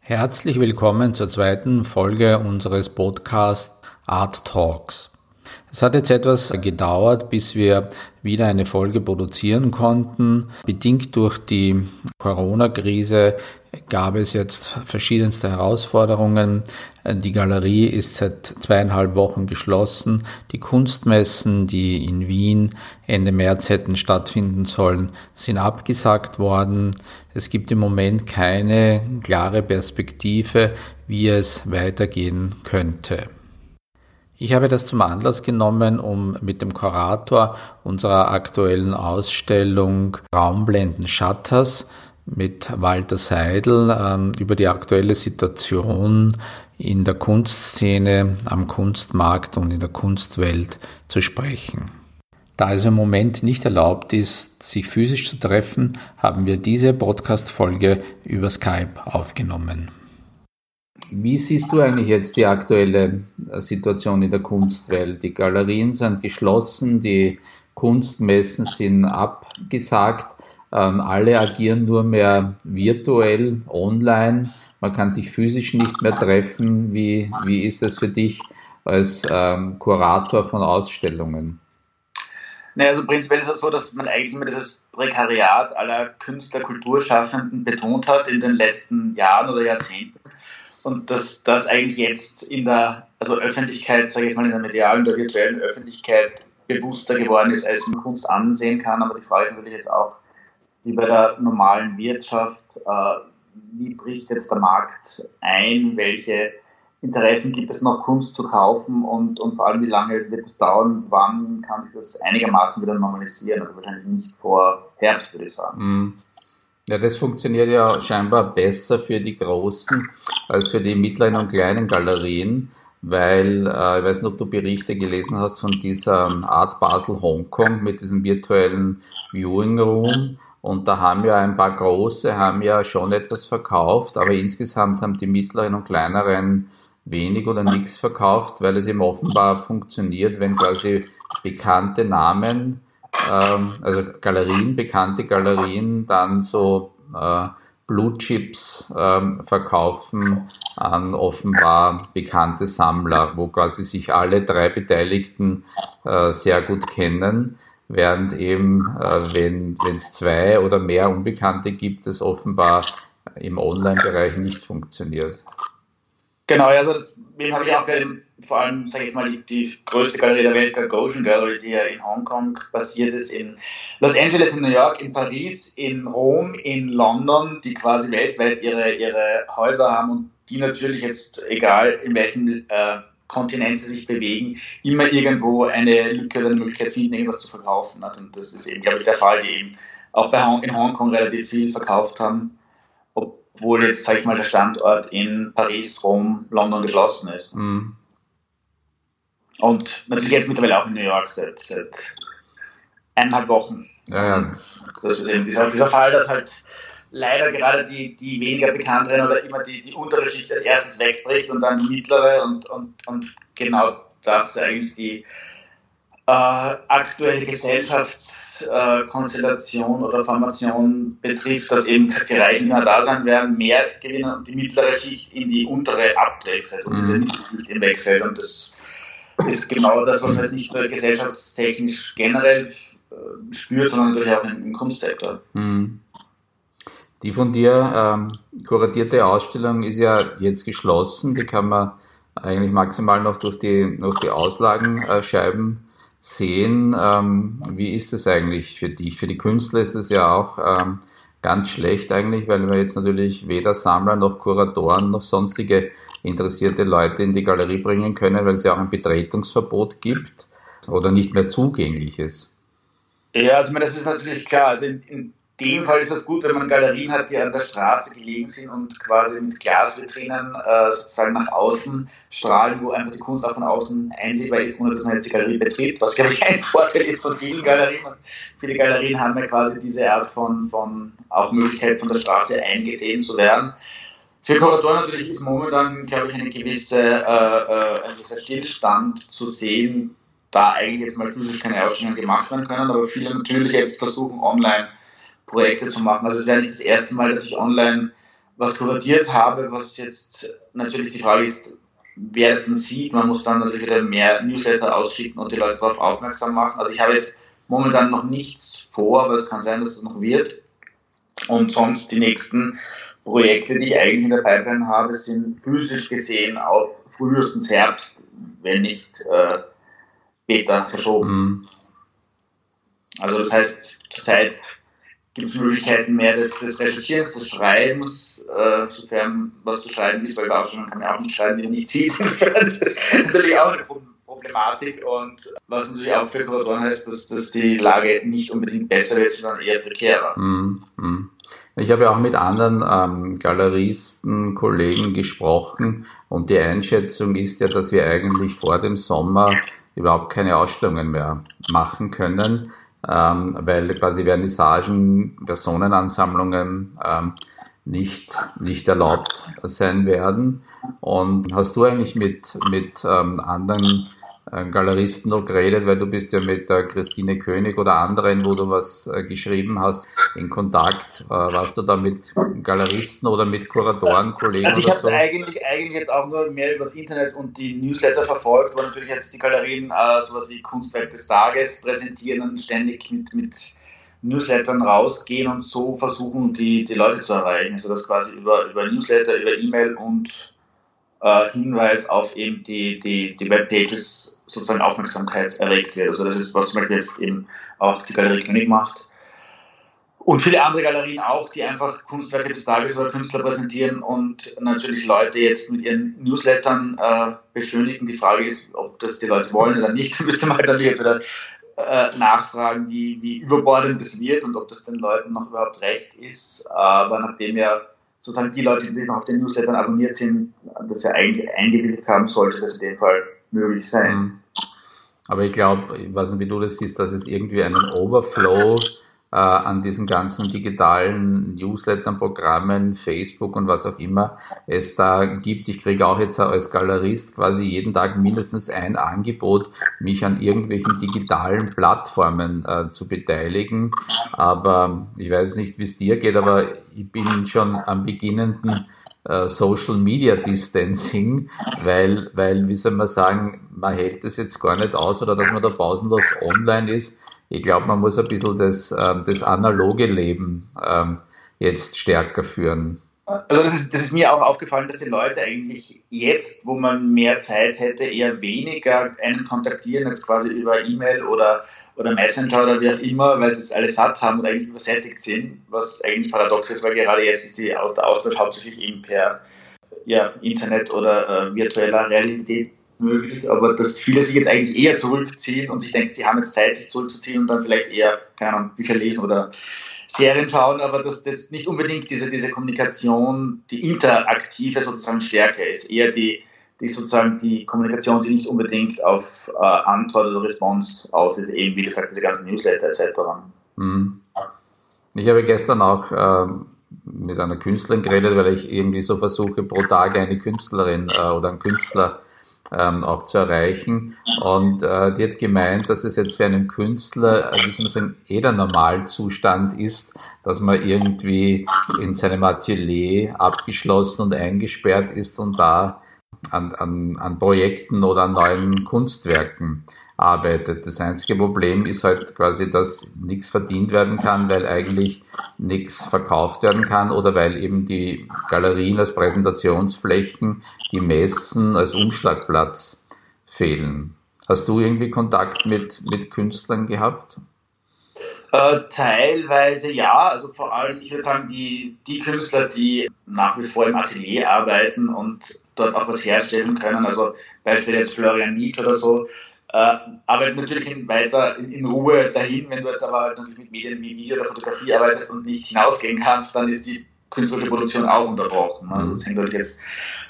Herzlich willkommen zur zweiten Folge unseres Podcasts Art Talks. Es hat jetzt etwas gedauert, bis wir wieder eine Folge produzieren konnten. Bedingt durch die Corona-Krise gab es jetzt verschiedenste Herausforderungen. Die Galerie ist seit zweieinhalb Wochen geschlossen. Die Kunstmessen, die in Wien Ende März hätten stattfinden sollen, sind abgesagt worden. Es gibt im Moment keine klare Perspektive, wie es weitergehen könnte. Ich habe das zum Anlass genommen, um mit dem Kurator unserer aktuellen Ausstellung Raumblenden Shutters mit Walter Seidel ähm, über die aktuelle Situation in der Kunstszene, am Kunstmarkt und in der Kunstwelt zu sprechen. Da es im Moment nicht erlaubt ist, sich physisch zu treffen, haben wir diese Podcast-Folge über Skype aufgenommen. Wie siehst du eigentlich jetzt die aktuelle äh, Situation in der Kunstwelt? Die Galerien sind geschlossen, die Kunstmessen sind abgesagt, ähm, alle agieren nur mehr virtuell, online. Man kann sich physisch nicht mehr treffen. Wie, wie ist das für dich als ähm, Kurator von Ausstellungen? Naja, also prinzipiell ist es so, dass man eigentlich immer dieses Prekariat aller Künstler, Kulturschaffenden betont hat in den letzten Jahren oder Jahrzehnten und dass das eigentlich jetzt in der also Öffentlichkeit, sage ich jetzt mal in der medialen oder virtuellen Öffentlichkeit bewusster geworden ist, als man Kunst ansehen kann. Aber die Frage ist natürlich jetzt auch, wie bei der normalen Wirtschaft, äh, wie bricht jetzt der Markt ein, welche Interessen gibt es noch, Kunst zu kaufen und, und vor allem, wie lange wird es dauern, wann kann sich das einigermaßen wieder normalisieren? Also wahrscheinlich nicht vor Herbst, würde ich sagen. Mm. Ja, das funktioniert ja scheinbar besser für die großen als für die mittleren und kleinen Galerien, weil äh, ich weiß nicht, ob du Berichte gelesen hast von dieser Art Basel Hongkong mit diesem virtuellen Viewing Room. Und da haben ja ein paar große, haben ja schon etwas verkauft, aber insgesamt haben die mittleren und kleineren wenig oder nichts verkauft, weil es eben offenbar funktioniert, wenn quasi bekannte Namen ähm, also Galerien, bekannte Galerien, dann so äh, Blue Chips ähm, verkaufen an offenbar bekannte Sammler, wo quasi sich alle drei Beteiligten äh, sehr gut kennen, während eben, äh, wenn es zwei oder mehr Unbekannte gibt, es offenbar im Online-Bereich nicht funktioniert. Genau, also das habe ich auch vor allem, sage ich jetzt mal, die, die größte Galerie der Welt, Gagosian Gallery, die ja in Hongkong basiert ist, in Los Angeles, in New York, in Paris, in Rom, in London, die quasi weltweit ihre, ihre Häuser haben und die natürlich jetzt, egal in welchem äh, Kontinent sie sich bewegen, immer irgendwo eine Lücke oder eine Möglichkeit finden, irgendwas zu verkaufen. Und das ist eben, glaube ich, der Fall, die eben auch bei Hong in Hongkong relativ viel verkauft haben obwohl jetzt, sage ich mal, der Standort in Paris, Rom, London geschlossen ist. Mhm. Und natürlich jetzt mittlerweile auch in New York seit, seit eineinhalb Wochen. Ja, ja. Das ist eben dieser, dieser Fall, dass halt leider gerade die, die weniger bekannteren oder immer die, die untere Schicht als erstes wegbricht und dann die mittlere und, und, und genau das eigentlich die äh, aktuelle Gesellschaftskonstellation äh, oder Formation betrifft, dass eben die Reichen immer da sein werden, mehr gewinnen und die mittlere Schicht in die untere abdriftet und mhm. diese mittlere Schicht im wegfällt. Und das ist genau das, was man jetzt nicht nur gesellschaftstechnisch generell äh, spürt, sondern natürlich auch im, im Kunstsektor. Mhm. Die von dir ähm, kuratierte Ausstellung ist ja jetzt geschlossen. Die kann man eigentlich maximal noch durch die, durch die Auslagenscheiben sehen. Ähm, wie ist das eigentlich für dich? Für die Künstler ist es ja auch ähm, ganz schlecht eigentlich, weil wir jetzt natürlich weder Sammler noch Kuratoren noch sonstige interessierte Leute in die Galerie bringen können, weil es ja auch ein Betretungsverbot gibt oder nicht mehr zugänglich ist. Ja, also das ist natürlich klar. Also in, in, dem Fall ist es gut, wenn man Galerien hat, die an der Straße gelegen sind und quasi mit Glasvitrinen äh, sozusagen nach außen strahlen, wo einfach die Kunst auch von außen einsehbar ist, ohne dass man jetzt die Galerie betritt. Was, glaube ich, ein Vorteil ist von vielen Galerien. Und viele Galerien haben ja quasi diese Art von, von auch Möglichkeit, von der Straße eingesehen zu werden. Für Kuratoren natürlich ist momentan, glaube ich, eine gewisse, äh, äh, ein gewisser Stillstand zu sehen, da eigentlich jetzt mal physisch keine Ausstellungen gemacht werden können, aber viele natürlich jetzt versuchen, online Projekte zu machen. Also es wäre nicht das erste Mal, dass ich online was kuratiert habe, was jetzt natürlich die Frage ist, wer es dann sieht. Man muss dann natürlich wieder mehr Newsletter ausschicken und die Leute darauf aufmerksam machen. Also ich habe jetzt momentan noch nichts vor, aber es kann sein, dass es noch wird. Und sonst die nächsten Projekte, die ich eigentlich in der Pipeline habe, sind physisch gesehen auf frühestens Herbst, wenn nicht äh, später verschoben. Mhm. Also das heißt, zurzeit gibt es Möglichkeiten mehr des, des Recherchierens, des Schreibens, äh, sofern was zu schreiben ist, weil Baustellen kann man auch nicht schreiben, die man nicht sieht. Das ist natürlich auch eine Problematik und was natürlich auch für Kuratoren heißt, dass, dass die Lage nicht unbedingt besser wird, sondern eher prekärer. Mm, mm. Ich habe ja auch mit anderen ähm, Galeristen, Kollegen gesprochen und die Einschätzung ist ja, dass wir eigentlich vor dem Sommer überhaupt keine Ausstellungen mehr machen können ähm, weil quasi Vernissagen, Personenansammlungen ähm, nicht, nicht erlaubt sein werden. Und hast du eigentlich mit, mit ähm, anderen äh, Galeristen noch geredet, weil du bist ja mit der Christine König oder anderen, wo du was äh, geschrieben hast, in Kontakt. Äh, warst du da mit Galeristen oder mit Kuratoren, Kollegen? Also ich habe es so? eigentlich, eigentlich jetzt auch nur mehr übers Internet und die Newsletter verfolgt, wo natürlich jetzt die Galerien äh, sowas wie Kunstwerk des Tages präsentieren und ständig mit, mit Newslettern rausgehen und so versuchen, die, die Leute zu erreichen. Also das quasi über, über Newsletter, über E-Mail und äh, Hinweis auf eben die, die, die Webpages sozusagen Aufmerksamkeit erregt wird. Also das ist, was zum Beispiel jetzt eben auch die Galerie König macht. Und viele andere Galerien auch, die einfach Kunstwerke des Tages oder Künstler präsentieren und natürlich Leute jetzt mit ihren Newslettern äh, beschönigen. Die Frage ist, ob das die Leute wollen oder nicht. Da müsste man halt natürlich jetzt wieder äh, nachfragen, wie, wie überbordend das wird und ob das den Leuten noch überhaupt recht ist. Aber nachdem ja sozusagen die Leute, die noch auf den Newslettern abonniert sind, das ja eigentlich eingewilligt haben, sollte das in dem Fall möglich sein. Mhm. Aber ich glaube, ich weiß nicht, wie du das siehst, dass es irgendwie einen Overflow an diesen ganzen digitalen Newslettern, Programmen, Facebook und was auch immer es da gibt. Ich kriege auch jetzt als Galerist quasi jeden Tag mindestens ein Angebot, mich an irgendwelchen digitalen Plattformen äh, zu beteiligen. Aber ich weiß nicht, wie es dir geht, aber ich bin schon am beginnenden äh, Social Media Distancing, weil, weil, wie soll man sagen, man hält das jetzt gar nicht aus oder dass man da pausenlos online ist ich glaube, man muss ein bisschen das, äh, das analoge Leben ähm, jetzt stärker führen. Also das ist, das ist mir auch aufgefallen, dass die Leute eigentlich jetzt, wo man mehr Zeit hätte, eher weniger einen kontaktieren, jetzt quasi über E-Mail oder, oder Messenger oder wie auch immer, weil sie es alle satt haben und eigentlich übersättigt sind, was eigentlich paradox ist, weil gerade jetzt ist der Austausch hauptsächlich eben per ja, Internet oder äh, virtueller Realität möglich, aber dass viele sich jetzt eigentlich eher zurückziehen und sich denken, sie haben jetzt Zeit, sich zurückzuziehen und dann vielleicht eher, keine Ahnung, Bücher lesen oder Serien schauen, aber dass das nicht unbedingt diese, diese Kommunikation, die interaktive sozusagen stärker ist, eher die, die sozusagen die Kommunikation, die nicht unbedingt auf äh, Antwort oder Response aus ist, eben wie gesagt diese ganzen Newsletter etc. Mhm. Ich habe gestern auch äh, mit einer Künstlerin geredet, weil ich irgendwie so versuche, pro Tag eine Künstlerin äh, oder einen Künstler ähm, auch zu erreichen. Und äh, die hat gemeint, dass es jetzt für einen Künstler, äh, wie soll man sagen, eh der Normalzustand ist, dass man irgendwie in seinem Atelier abgeschlossen und eingesperrt ist und da an, an, an Projekten oder an neuen Kunstwerken arbeitet. Das einzige Problem ist halt quasi, dass nichts verdient werden kann, weil eigentlich nichts verkauft werden kann oder weil eben die Galerien als Präsentationsflächen, die Messen als Umschlagplatz fehlen. Hast du irgendwie Kontakt mit, mit Künstlern gehabt? Äh, teilweise ja, also vor allem, ich würde sagen, die, die Künstler, die nach wie vor im Atelier arbeiten und dort auch was herstellen können, also beispielsweise Florian Nietzsche oder so, äh, arbeitet natürlich in, weiter in, in, Ruhe dahin. Wenn du jetzt aber halt natürlich mit Medien wie Video oder Fotografie arbeitest und nicht hinausgehen kannst, dann ist die künstlerische Produktion auch unterbrochen. Also das hängt natürlich jetzt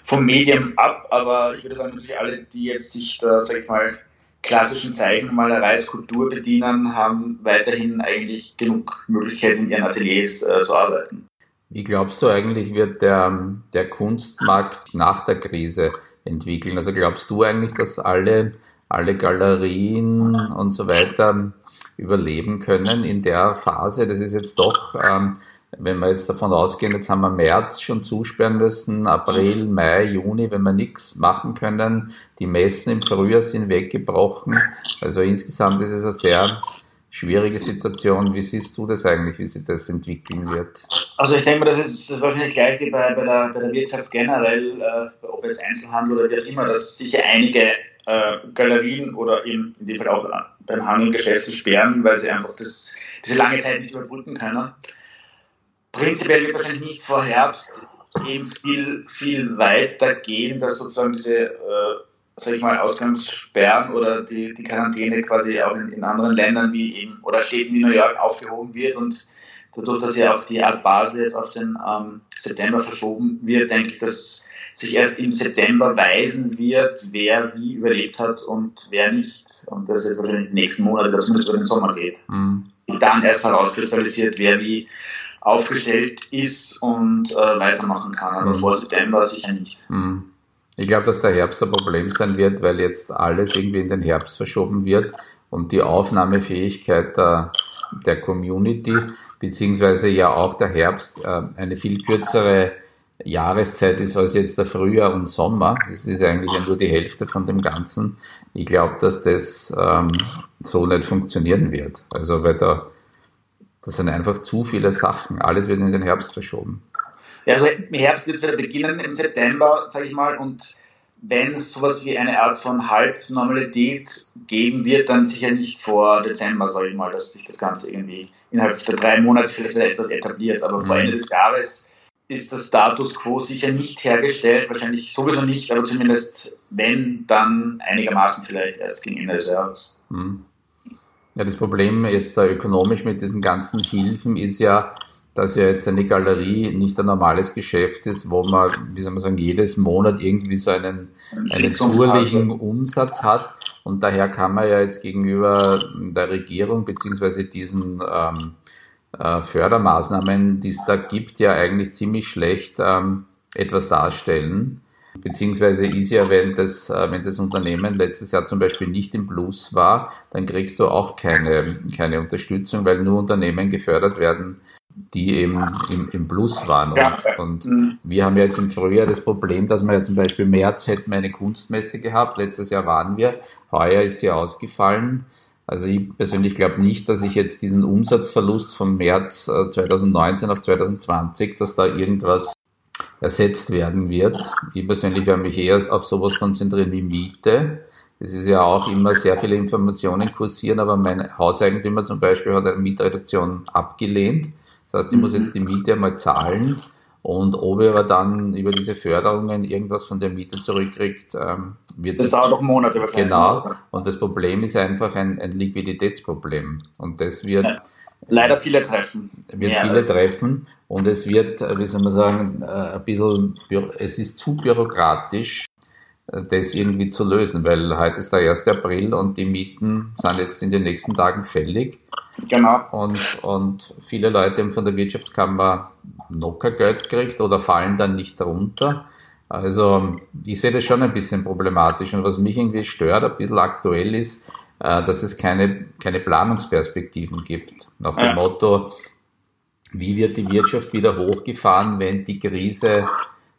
vom Medium ab, aber ich würde sagen, natürlich alle, die jetzt sich da, sag ich mal, klassischen Zeichenmalerei, Skulptur bedienen, haben weiterhin eigentlich genug Möglichkeiten in ihren Ateliers äh, zu arbeiten. Wie glaubst du eigentlich, wird der, der Kunstmarkt nach der Krise entwickeln? Also glaubst du eigentlich, dass alle, alle Galerien und so weiter überleben können in der Phase? Das ist jetzt doch ähm, wenn wir jetzt davon ausgehen, jetzt haben wir März schon zusperren müssen, April, Mai, Juni, wenn wir nichts machen können, die Messen im Frühjahr sind weggebrochen. Also insgesamt ist es eine sehr schwierige Situation. Wie siehst du das eigentlich, wie sich das entwickeln wird? Also ich denke mal, das ist wahrscheinlich gleich wie bei, bei, der, bei der Wirtschaft generell, äh, ob jetzt Einzelhandel oder wie auch immer, dass sicher einige äh, Galerien oder in, in dem Fall auch beim Handel Geschäfte sperren, weil sie einfach das, diese lange Zeit nicht überbrücken können. Prinzipiell wird wahrscheinlich nicht vor Herbst eben viel, viel weiter gehen, dass sozusagen diese, äh, sag ich mal, Ausgangssperren oder die, die Quarantäne quasi auch in, in anderen Ländern wie eben oder Städten wie New York aufgehoben wird und dadurch, dass ja auch die Art Basel jetzt auf den ähm, September verschoben wird, denke ich, dass sich erst im September weisen wird, wer wie überlebt hat und wer nicht. Und das ist wahrscheinlich die nächsten Monate, dass zumindest über den Sommer geht. Mhm. Und dann erst herauskristallisiert, wer wie aufgestellt ist und äh, weitermachen kann. Aber mhm. vor September sicher nicht. Mhm. Ich glaube, dass der Herbst ein Problem sein wird, weil jetzt alles irgendwie in den Herbst verschoben wird und die Aufnahmefähigkeit der, der Community, beziehungsweise ja auch der Herbst, äh, eine viel kürzere Jahreszeit ist als jetzt der Frühjahr und Sommer. Das ist eigentlich nur die Hälfte von dem Ganzen. Ich glaube, dass das ähm, so nicht funktionieren wird. Also, weil da das sind einfach zu viele Sachen. Alles wird in den Herbst verschoben. Ja, also im Herbst wird es wieder beginnen, im September, sage ich mal, und wenn es sowas wie eine Art von Halbnormalität geben wird, dann sicher nicht vor Dezember, sage ich mal, dass sich das Ganze irgendwie innerhalb der drei Monate vielleicht etwas etabliert. Aber vor mhm. Ende des Jahres ist der Status quo sicher nicht hergestellt, wahrscheinlich sowieso nicht, aber zumindest wenn, dann einigermaßen vielleicht erst gegen Ende des Jahres. Mhm. Ja, das Problem jetzt da ökonomisch mit diesen ganzen Hilfen ist ja, dass ja jetzt eine Galerie nicht ein normales Geschäft ist, wo man, wie soll man sagen, jedes Monat irgendwie so einen, einen zuhrlichen Umsatz hat. Und daher kann man ja jetzt gegenüber der Regierung beziehungsweise diesen ähm, äh, Fördermaßnahmen, die es da gibt, ja eigentlich ziemlich schlecht ähm, etwas darstellen. Beziehungsweise ist ja, wenn das, äh, wenn das Unternehmen letztes Jahr zum Beispiel nicht im Plus war, dann kriegst du auch keine, keine Unterstützung, weil nur Unternehmen gefördert werden, die eben im, im Plus waren. Und, und wir haben jetzt im Frühjahr das Problem, dass wir ja zum Beispiel März hätten wir eine Kunstmesse gehabt, letztes Jahr waren wir, heuer ist sie ausgefallen. Also ich persönlich glaube nicht, dass ich jetzt diesen Umsatzverlust vom März 2019 äh, auf 2020, dass da irgendwas ersetzt werden wird. Ich persönlich werde mich eher auf sowas konzentrieren wie Miete. Es ist ja auch immer sehr viele Informationen kursieren, aber mein Hauseigentümer zum Beispiel hat eine Mietreduktion abgelehnt. Das heißt, ich muss mhm. jetzt die Miete einmal zahlen und ob er aber dann über diese Förderungen irgendwas von der Miete zurückkriegt, ähm, wird Das dauert doch Monate wahrscheinlich. Genau. Und das Problem ist einfach ein, ein Liquiditätsproblem. Und das wird ja. leider viele treffen. Wird ja, viele treffen. Und es wird, wie soll man sagen, äh, ein bisschen, es ist zu bürokratisch, das irgendwie zu lösen, weil heute ist der 1. April und die Mieten sind jetzt in den nächsten Tagen fällig. Genau. Und, und viele Leute haben von der Wirtschaftskammer noch kein Geld gekriegt oder fallen dann nicht runter. Also ich sehe das schon ein bisschen problematisch. Und was mich irgendwie stört, ein bisschen aktuell ist, dass es keine, keine Planungsperspektiven gibt. Nach dem ja. Motto, wie wird die Wirtschaft wieder hochgefahren, wenn die Krise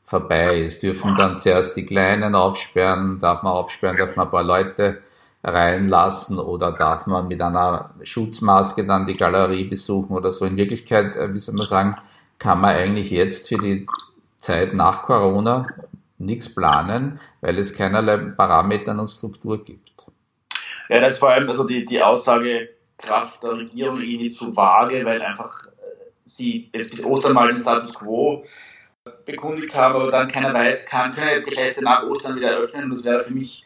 vorbei ist? Dürfen dann zuerst die Kleinen aufsperren? Darf man aufsperren? Darf man ein paar Leute reinlassen? Oder darf man mit einer Schutzmaske dann die Galerie besuchen oder so? In Wirklichkeit, äh, wie soll man sagen, kann man eigentlich jetzt für die Zeit nach Corona nichts planen, weil es keinerlei Parameter und Struktur gibt. Ja, das ist vor allem also die, die Aussagekraft der Regierung irgendwie zu vage, weil einfach sie jetzt bis Ostern mal den Status quo bekundigt haben, aber dann keiner weiß, kann, können jetzt Geschäfte nach Ostern wieder öffnen. Und das wäre für mich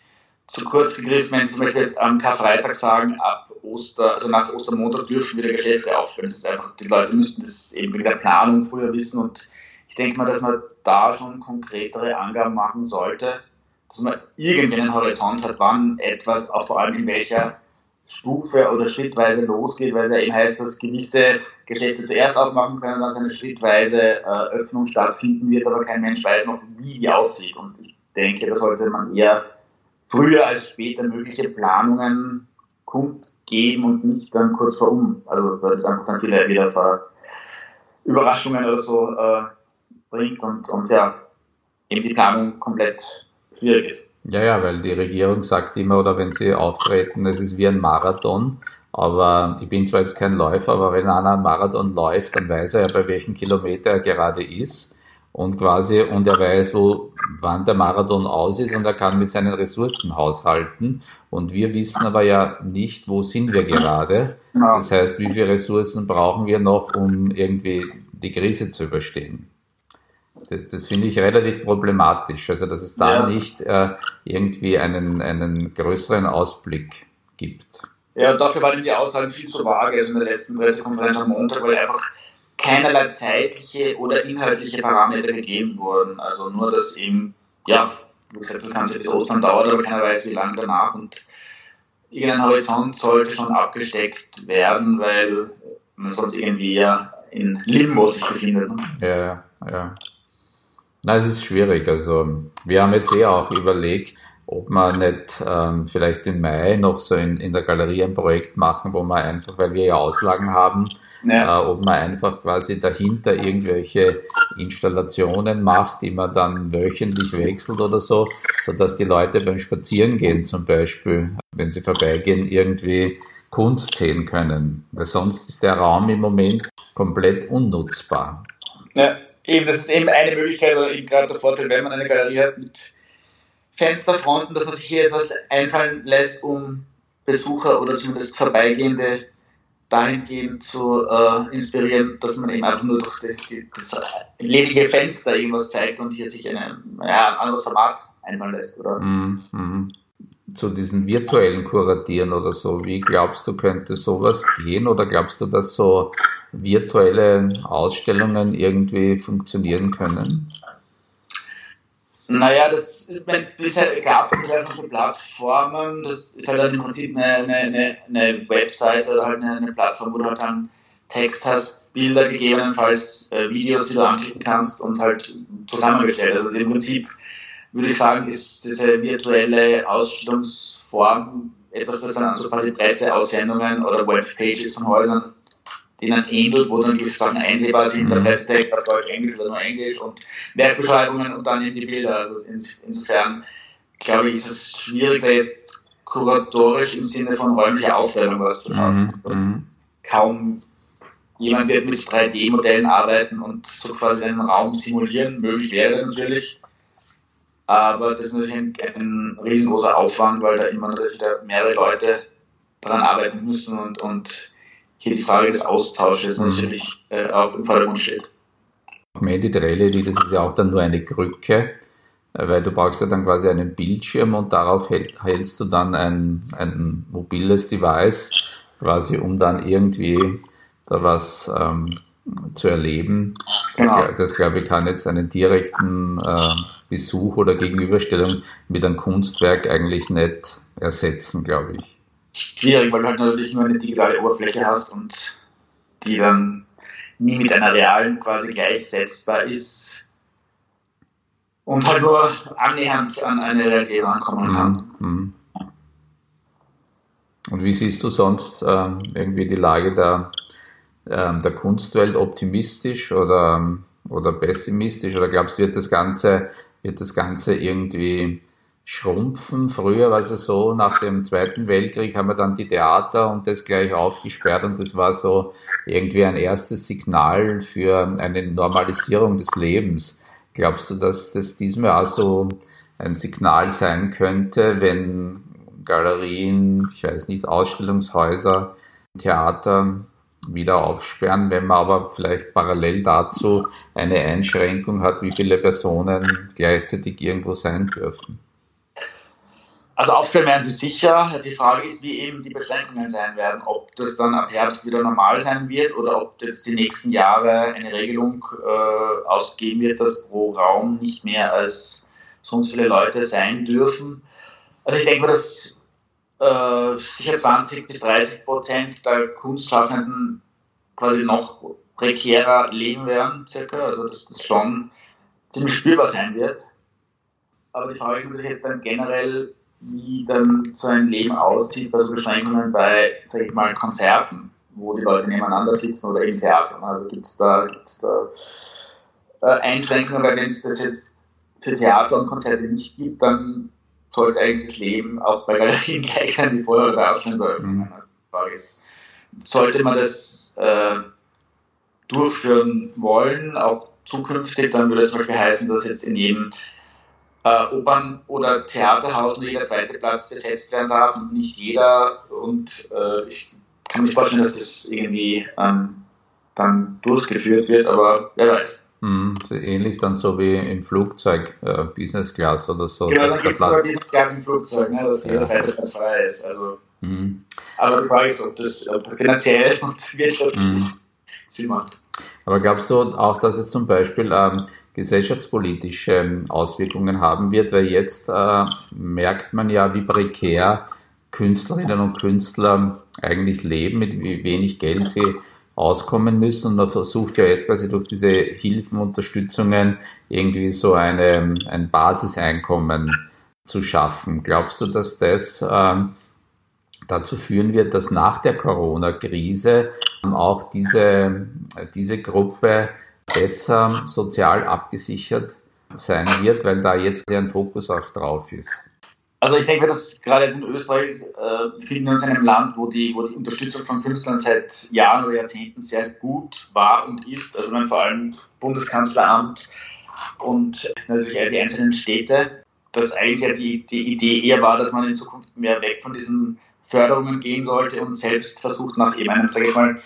zu kurz gegriffen, wenn Sie zum Beispiel jetzt am Karfreitag sagen, ab Oster, also nach Ostermontag dürfen wieder Geschäfte aufhören. Das ist einfach, die Leute müssten das eben wegen der Planung früher wissen und ich denke mal, dass man da schon konkretere Angaben machen sollte, dass man irgendwie einen Horizont hat, wann etwas, auch vor allem in welcher Stufe oder schrittweise losgeht, weil es ja eben heißt, dass gewisse Geschäfte zuerst aufmachen können, dann eine schrittweise äh, Öffnung stattfinden wird, aber kein Mensch weiß noch, wie die aussieht. Und ich denke, da sollte man eher früher als später mögliche Planungen kundgeben und nicht dann kurz vor um. Also weil es einfach dann viele wieder Überraschungen oder so äh, bringt und, und ja, eben die Planung komplett schwierig ist. Ja, ja, weil die Regierung sagt immer, oder wenn sie auftreten, es ist wie ein Marathon. Aber ich bin zwar jetzt kein Läufer, aber wenn einer einen Marathon läuft, dann weiß er ja, bei welchem Kilometer er gerade ist und quasi, und er weiß, wo, wann der Marathon aus ist und er kann mit seinen Ressourcen haushalten. Und wir wissen aber ja nicht, wo sind wir gerade. Das heißt, wie viele Ressourcen brauchen wir noch, um irgendwie die Krise zu überstehen. Das, das finde ich relativ problematisch. Also, dass es da ja. nicht äh, irgendwie einen, einen größeren Ausblick gibt. Ja, dafür waren die Aussagen viel zu vage, also in der letzten Pressekonferenz am Montag, weil einfach keinerlei zeitliche oder inhaltliche Parameter gegeben wurden. Also nur, dass eben, ja, wie gesagt, das Ganze bis Ostern dauert, aber keiner weiß, wie lange danach und irgendein Horizont sollte schon abgesteckt werden, weil man sonst irgendwie ja in Limbo sich befindet. Ja, ja. Na, es ist schwierig. Also wir haben jetzt eh auch überlegt, ob man nicht ähm, vielleicht im Mai noch so in, in der Galerie ein Projekt machen, wo man einfach, weil wir ja Auslagen haben, ja. äh, ob man einfach quasi dahinter irgendwelche Installationen macht, die man dann wöchentlich wechselt oder so, sodass die Leute beim Spazierengehen zum Beispiel, wenn sie vorbeigehen, irgendwie Kunst sehen können. Weil sonst ist der Raum im Moment komplett unnutzbar. Ja, eben, das ist eben eine Möglichkeit, oder eben gerade der Vorteil, wenn man eine Galerie hat mit Fensterfronten, dass man sich hier etwas einfallen lässt, um Besucher oder zumindest Vorbeigehende dahingehend zu äh, inspirieren, dass man eben einfach nur durch die, die, das ledige Fenster irgendwas zeigt und hier sich eine, ja, ein anderes Format einfallen lässt. Oder? Mm -hmm. Zu diesen virtuellen Kuratieren oder so, wie glaubst du, könnte sowas gehen oder glaubst du, dass so virtuelle Ausstellungen irgendwie funktionieren können? Naja, das, bisher gab es einfach so Plattformen, das ist halt dann im Prinzip eine, eine, eine Website oder halt eine, eine, Plattform, wo du halt dann Text hast, Bilder gegebenenfalls, äh, Videos, die du anklicken kannst und halt zusammengestellt. Also im Prinzip würde ich sagen, ist diese virtuelle Ausstellungsform etwas, das dann an so quasi Presseaussendungen oder Webpages von Häusern denen ähnelt, wo dann gewisse Sachen einsehbar sind, mhm. der Presstext auf Deutsch, Englisch oder nur Englisch und Werkbeschreibungen und dann eben die Bilder. Also insofern glaube ich, ist es schwierig, da jetzt kuratorisch im Sinne von räumlicher Aufteilung was zu schaffen. Mhm. mhm. Kaum jemand wird mit 3D-Modellen arbeiten und so quasi einen Raum simulieren. Möglich wäre das natürlich. Aber das ist natürlich ein, ein riesengroßer Aufwand, weil da immer natürlich mehrere Leute daran arbeiten müssen und, und hier die Frage des Austausches mhm. natürlich äh, auch im Vordergrund steht. Augmented Reality, das ist ja auch dann nur eine Krücke, weil du brauchst ja dann quasi einen Bildschirm und darauf hältst du dann ein, ein mobiles Device, quasi um dann irgendwie da was ähm, zu erleben. Genau. Das, das, glaube ich, kann jetzt einen direkten äh, Besuch oder Gegenüberstellung mit einem Kunstwerk eigentlich nicht ersetzen, glaube ich schwierig, weil du halt natürlich nur eine digitale Oberfläche hast und die dann nie mit einer realen quasi gleichsetzbar ist und halt nur annähernd an eine Realität rankommen kann. Mhm. mhm. Und wie siehst du sonst äh, irgendwie die Lage der, äh, der Kunstwelt optimistisch oder, oder pessimistisch? Oder glaubst du, wird das Ganze, wird das Ganze irgendwie schrumpfen. Früher war es so, nach dem Zweiten Weltkrieg haben wir dann die Theater und das gleich aufgesperrt und das war so irgendwie ein erstes Signal für eine Normalisierung des Lebens. Glaubst du, dass das diesmal auch so ein Signal sein könnte, wenn Galerien, ich weiß nicht, Ausstellungshäuser, Theater wieder aufsperren, wenn man aber vielleicht parallel dazu eine Einschränkung hat, wie viele Personen gleichzeitig irgendwo sein dürfen? Also aufklären werden sie sicher. Die Frage ist, wie eben die Beschränkungen sein werden. Ob das dann ab Herbst wieder normal sein wird oder ob jetzt die nächsten Jahre eine Regelung äh, ausgeben wird, dass pro Raum nicht mehr als sonst viele Leute sein dürfen. Also ich denke mal, dass äh, sicher 20 bis 30 Prozent der Kunstschaffenden quasi noch prekärer leben werden, circa. Also dass das schon ziemlich spürbar sein wird. Aber die Frage ist natürlich jetzt dann generell, wie dann so ein Leben aussieht, also Beschränkungen bei, sag ich mal, Konzerten, wo die Leute nebeneinander sitzen oder im Theater. Also gibt es da, gibt's da äh, Einschränkungen, weil wenn es das jetzt für Theater und Konzerte nicht gibt, dann sollte eigentlich das Leben auch bei Galerien gleich sein wie vorher oder bei Ausstellungseröffnungen. Mhm. Ist, sollte man das äh, durchführen wollen, auch zukünftig, dann würde es zum Beispiel heißen, dass jetzt in jedem äh, Opern- oder Theaterhaus nur jeder zweite Platz besetzt werden darf und nicht jeder. Und äh, ich kann mir vorstellen, dass das irgendwie ähm, dann durchgeführt wird, aber wer weiß. Mhm, so ähnlich dann so wie im Flugzeug, äh, Business Class oder so. Genau, dann gibt es sogar Business Class im Flugzeug, ne, dass jeder zweite Platz frei ist. Also, mhm. Aber die Frage ist, ob das, ob das finanziell und wirtschaftlich mhm. Sinn macht. Aber glaubst du auch, dass es zum Beispiel ähm, gesellschaftspolitische ähm, Auswirkungen haben wird, weil jetzt äh, merkt man ja, wie prekär Künstlerinnen und Künstler eigentlich leben, mit wie wenig Geld sie auskommen müssen. Und man versucht ja jetzt quasi durch diese Hilfen, Unterstützungen irgendwie so eine, ein Basiseinkommen zu schaffen. Glaubst du, dass das ähm, dazu führen wird, dass nach der Corona-Krise auch diese, diese Gruppe besser sozial abgesichert sein wird, weil da jetzt ein Fokus auch drauf ist. Also ich denke, dass gerade jetzt in Österreich äh, befinden wir uns in einem Land, wo die, wo die Unterstützung von Künstlern seit Jahren oder Jahrzehnten sehr gut war und ist. Also vor allem Bundeskanzleramt und natürlich die einzelnen Städte, dass eigentlich ja die, die Idee eher war, dass man in Zukunft mehr weg von diesen Förderungen gehen sollte und selbst versucht nach eben einem, sage ich mal,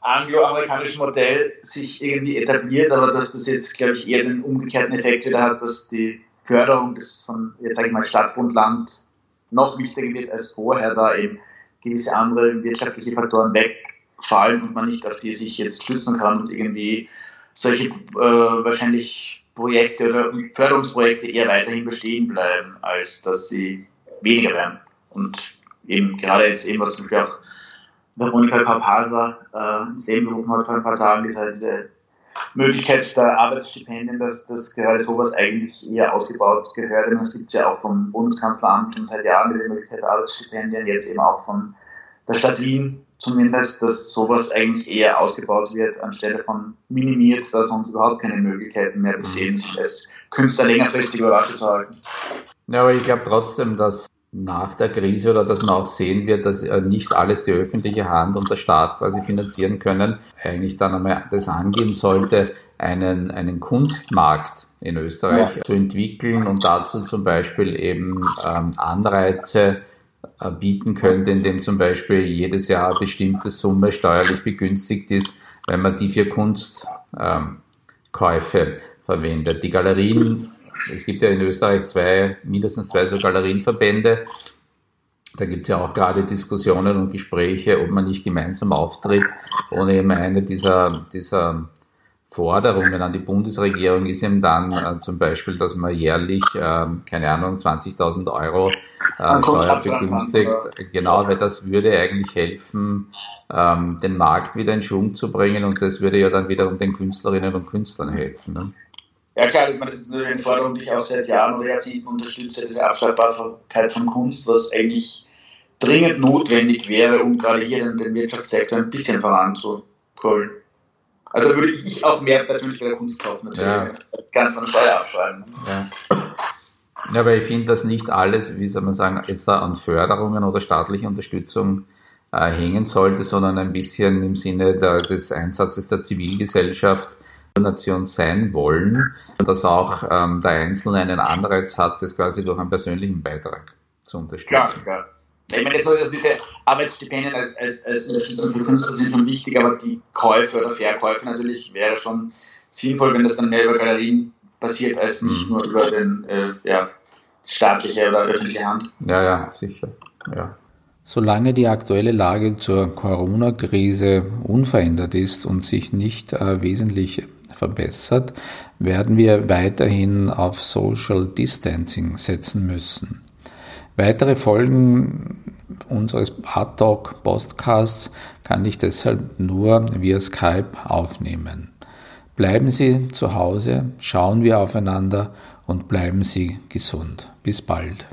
angloamerikanischen Modell sich irgendwie etabliert, aber dass das jetzt, glaube ich, eher den umgekehrten Effekt wieder hat, dass die Förderung des von, jetzt sage ich mal, Stadt, Bund, Land noch wichtiger wird als vorher, da eben gewisse andere wirtschaftliche Faktoren wegfallen und man nicht auf die sich jetzt stützen kann und irgendwie solche äh, wahrscheinlich Projekte oder Förderungsprojekte eher weiterhin bestehen bleiben, als dass sie weniger werden. Und eben gerade jetzt eben, was zum Beispiel auch Veronika Karpasa äh, ins Leben gerufen hat vor ein paar Tagen, diese, diese Möglichkeit der Arbeitsstipendien, dass, dass gerade sowas eigentlich eher ausgebaut gehört. Und es gibt ja auch vom Bundeskanzleramt schon seit Jahren die Möglichkeit der Arbeitsstipendien, jetzt eben auch von der Stadt Wien zumindest, dass sowas eigentlich eher ausgebaut wird, anstelle von minimiert, da sonst überhaupt keine Möglichkeiten mehr bestehen, sich als Künstler längerfristig über Wasser zu halten. Ja, aber ich glaube trotzdem, dass nach der Krise oder dass man auch sehen wird, dass äh, nicht alles die öffentliche Hand und der Staat quasi finanzieren können, eigentlich dann einmal das angehen sollte, einen, einen Kunstmarkt in Österreich ja. zu entwickeln und dazu zum Beispiel eben ähm, Anreize äh, bieten könnte, indem zum Beispiel jedes Jahr eine bestimmte Summe steuerlich begünstigt ist, wenn man die für Kunstkäufe ähm, verwendet. Die Galerien es gibt ja in Österreich zwei, mindestens zwei so Galerienverbände. Da gibt es ja auch gerade Diskussionen und Gespräche, ob man nicht gemeinsam auftritt. Ohne eben eine dieser, dieser Forderungen an die Bundesregierung ist eben dann äh, zum Beispiel, dass man jährlich, äh, keine Ahnung, 20.000 Euro äh, steuerbegünstigt. Genau, weil das würde eigentlich helfen, ähm, den Markt wieder in Schwung zu bringen und das würde ja dann wiederum den Künstlerinnen und Künstlern helfen. Ne? Ja klar, ich meine, das ist eine Forderung, die ich auch seit Jahren oder Jahrzehnten unterstütze, diese Abschaltbarkeit von Kunst, was eigentlich dringend notwendig wäre, um gerade hier den, den Wirtschaftssektor ein bisschen voranzuholen. Also würde ich auch mehr persönlich bei der Kunst kaufen, natürlich. Ja. Ganz von der Steuer abschreiben. Ja. ja, aber ich finde, dass nicht alles, wie soll man sagen, jetzt da an Förderungen oder staatliche Unterstützung äh, hängen sollte, sondern ein bisschen im Sinne der, des Einsatzes der Zivilgesellschaft Nation sein wollen, dass auch ähm, der Einzelne einen Anreiz hat, das quasi durch einen persönlichen Beitrag zu unterstützen. Klar, klar. Ich meine, so, also diese Arbeitsstipendien als, als, als Unterstützung für Künstler sind schon wichtig, aber die Käufe oder Verkäufe natürlich wäre schon sinnvoll, wenn das dann mehr über Galerien passiert, als nicht mhm. nur über den äh, ja, staatliche oder öffentliche Hand. Ja, ja, sicher. Ja. Solange die aktuelle Lage zur Corona-Krise unverändert ist und sich nicht äh, wesentlich verbessert, werden wir weiterhin auf Social Distancing setzen müssen. Weitere Folgen unseres Art Talk Podcasts kann ich deshalb nur via Skype aufnehmen. Bleiben Sie zu Hause, schauen wir aufeinander und bleiben Sie gesund. Bis bald.